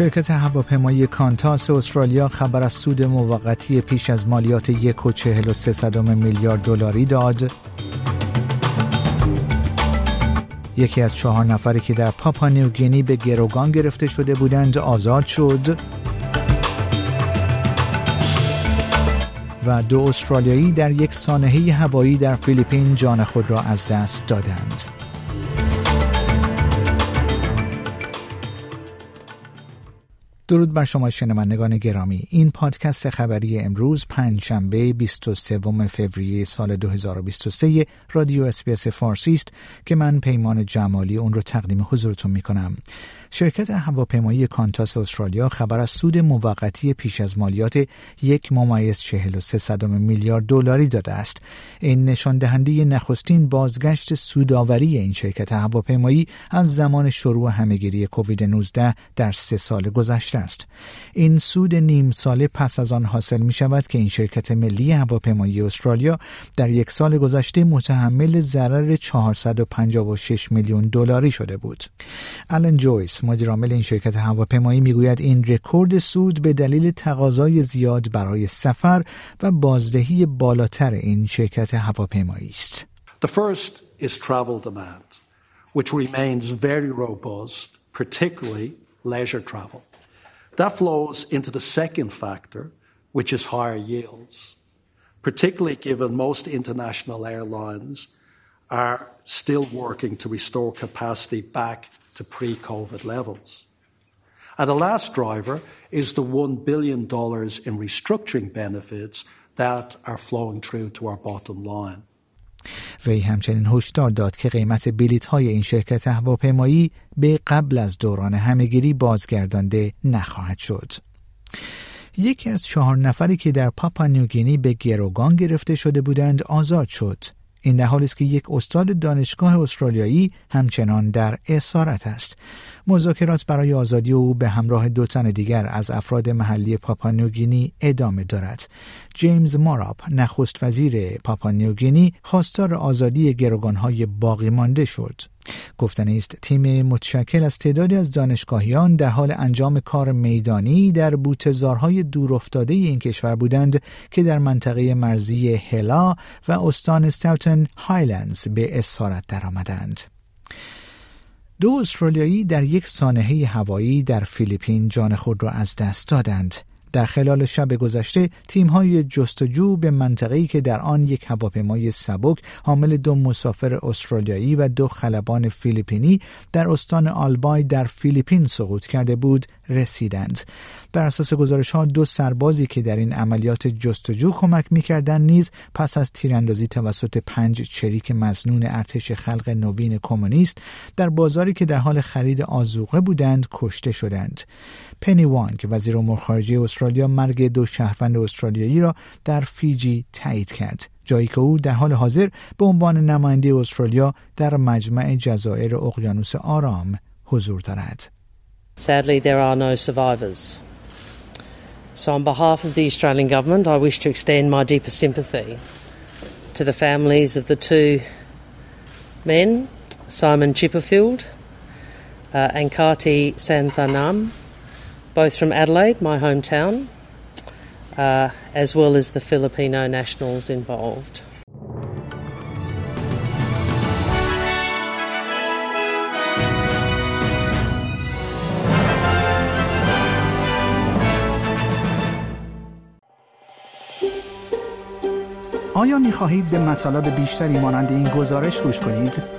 شرکت هواپیمایی کانتاس استرالیا خبر از سود موقتی پیش از مالیات یک و چهل و میلیارد دلاری داد. یکی از چهار نفری که در پاپا نیوگینی به گروگان گرفته شده بودند آزاد شد. و دو استرالیایی در یک سانحه هوایی در فیلیپین جان خود را از دست دادند. درود بر شما شنوندگان گرامی. این پادکست خبری امروز پنجشنبه 23 فوریه سال 2023 رادیو SBS فارسی است که من پیمان جمالی اون رو تقدیم حضورتون می کنم شرکت هواپیمایی کانتاس استرالیا خبر از سود موقتی پیش از مالیات یک ممیز چهل و میلیارد دلاری داده است. این نشان دهنده نخستین بازگشت سودآوری این شرکت هواپیمایی از زمان شروع همه‌گیری کووید 19 در سه سال گذشته است. این سود نیم ساله پس از آن حاصل می شود که این شرکت ملی هواپیمایی استرالیا در یک سال گذشته متحمل ضرر 456 میلیون دلاری شده بود. آلن جویس مدیرعامل این شرکت هواپیمایی می‌گوید این رکورد سود به دلیل تقاضای زیاد برای سفر و بازدهی بالاتر این شرکت هواپیمایی است. The first is travel demand, which remains very robust, particularly leisure travel. That flows into the second factor, which is higher yields, particularly given most international airlines are still working to restore capacity back to pre COVID levels. And the last driver is the $1 billion in restructuring benefits that are flowing through to our bottom line. وی همچنین هشدار داد که قیمت بلیط های این شرکت هواپیمایی به قبل از دوران همهگیری بازگردانده نخواهد شد. یکی از چهار نفری که در پاپا نیوگینی به گروگان گرفته شده بودند آزاد شد. این در حالی است که یک استاد دانشگاه استرالیایی همچنان در اسارت است. مذاکرات برای آزادی او به همراه دو تن دیگر از افراد محلی پاپانیوگینی ادامه دارد. جیمز ماراب نخست وزیر پاپانیوگینی خواستار آزادی گروگانهای باقی مانده شد. گفتن است تیم متشکل از تعدادی از دانشگاهیان در حال انجام کار میدانی در بوتزارهای دورافتاده این کشور بودند که در منطقه مرزی هلا و استان ستاوتن هایلندز به اسارت درآمدند. دو استرالیایی در یک سانحه هوایی در فیلیپین جان خود را از دست دادند. در خلال شب گذشته های جستجو به منطقه‌ای که در آن یک هواپیمای سبک حامل دو مسافر استرالیایی و دو خلبان فیلیپینی در استان آلبای در فیلیپین سقوط کرده بود رسیدند. بر اساس گزارش ها دو سربازی که در این عملیات جستجو کمک می‌کردند نیز پس از تیراندازی توسط پنج چریک مزنون ارتش خلق نوین کمونیست در بازاری که در حال خرید آزوقه بودند کشته شدند. پنی وانگ وزیر امور خارجه استرالیا مرگ دو شهروند استرالیایی را در فیجی تایید کرد جایی که او در حال حاضر به عنوان نماینده استرالیا در مجمع جزایر اقیانوس آرام حضور دارد. Sadly, there are no survivors. So, on behalf of the Australian Government, I wish to extend my deepest sympathy to the families of the two men, Simon Chipperfield uh, and Kati Santhanam, both from Adelaide, my hometown, uh, as well as the Filipino nationals involved. آیا می خواهید به مطالب بیشتری مانند این گزارش گوش کنید؟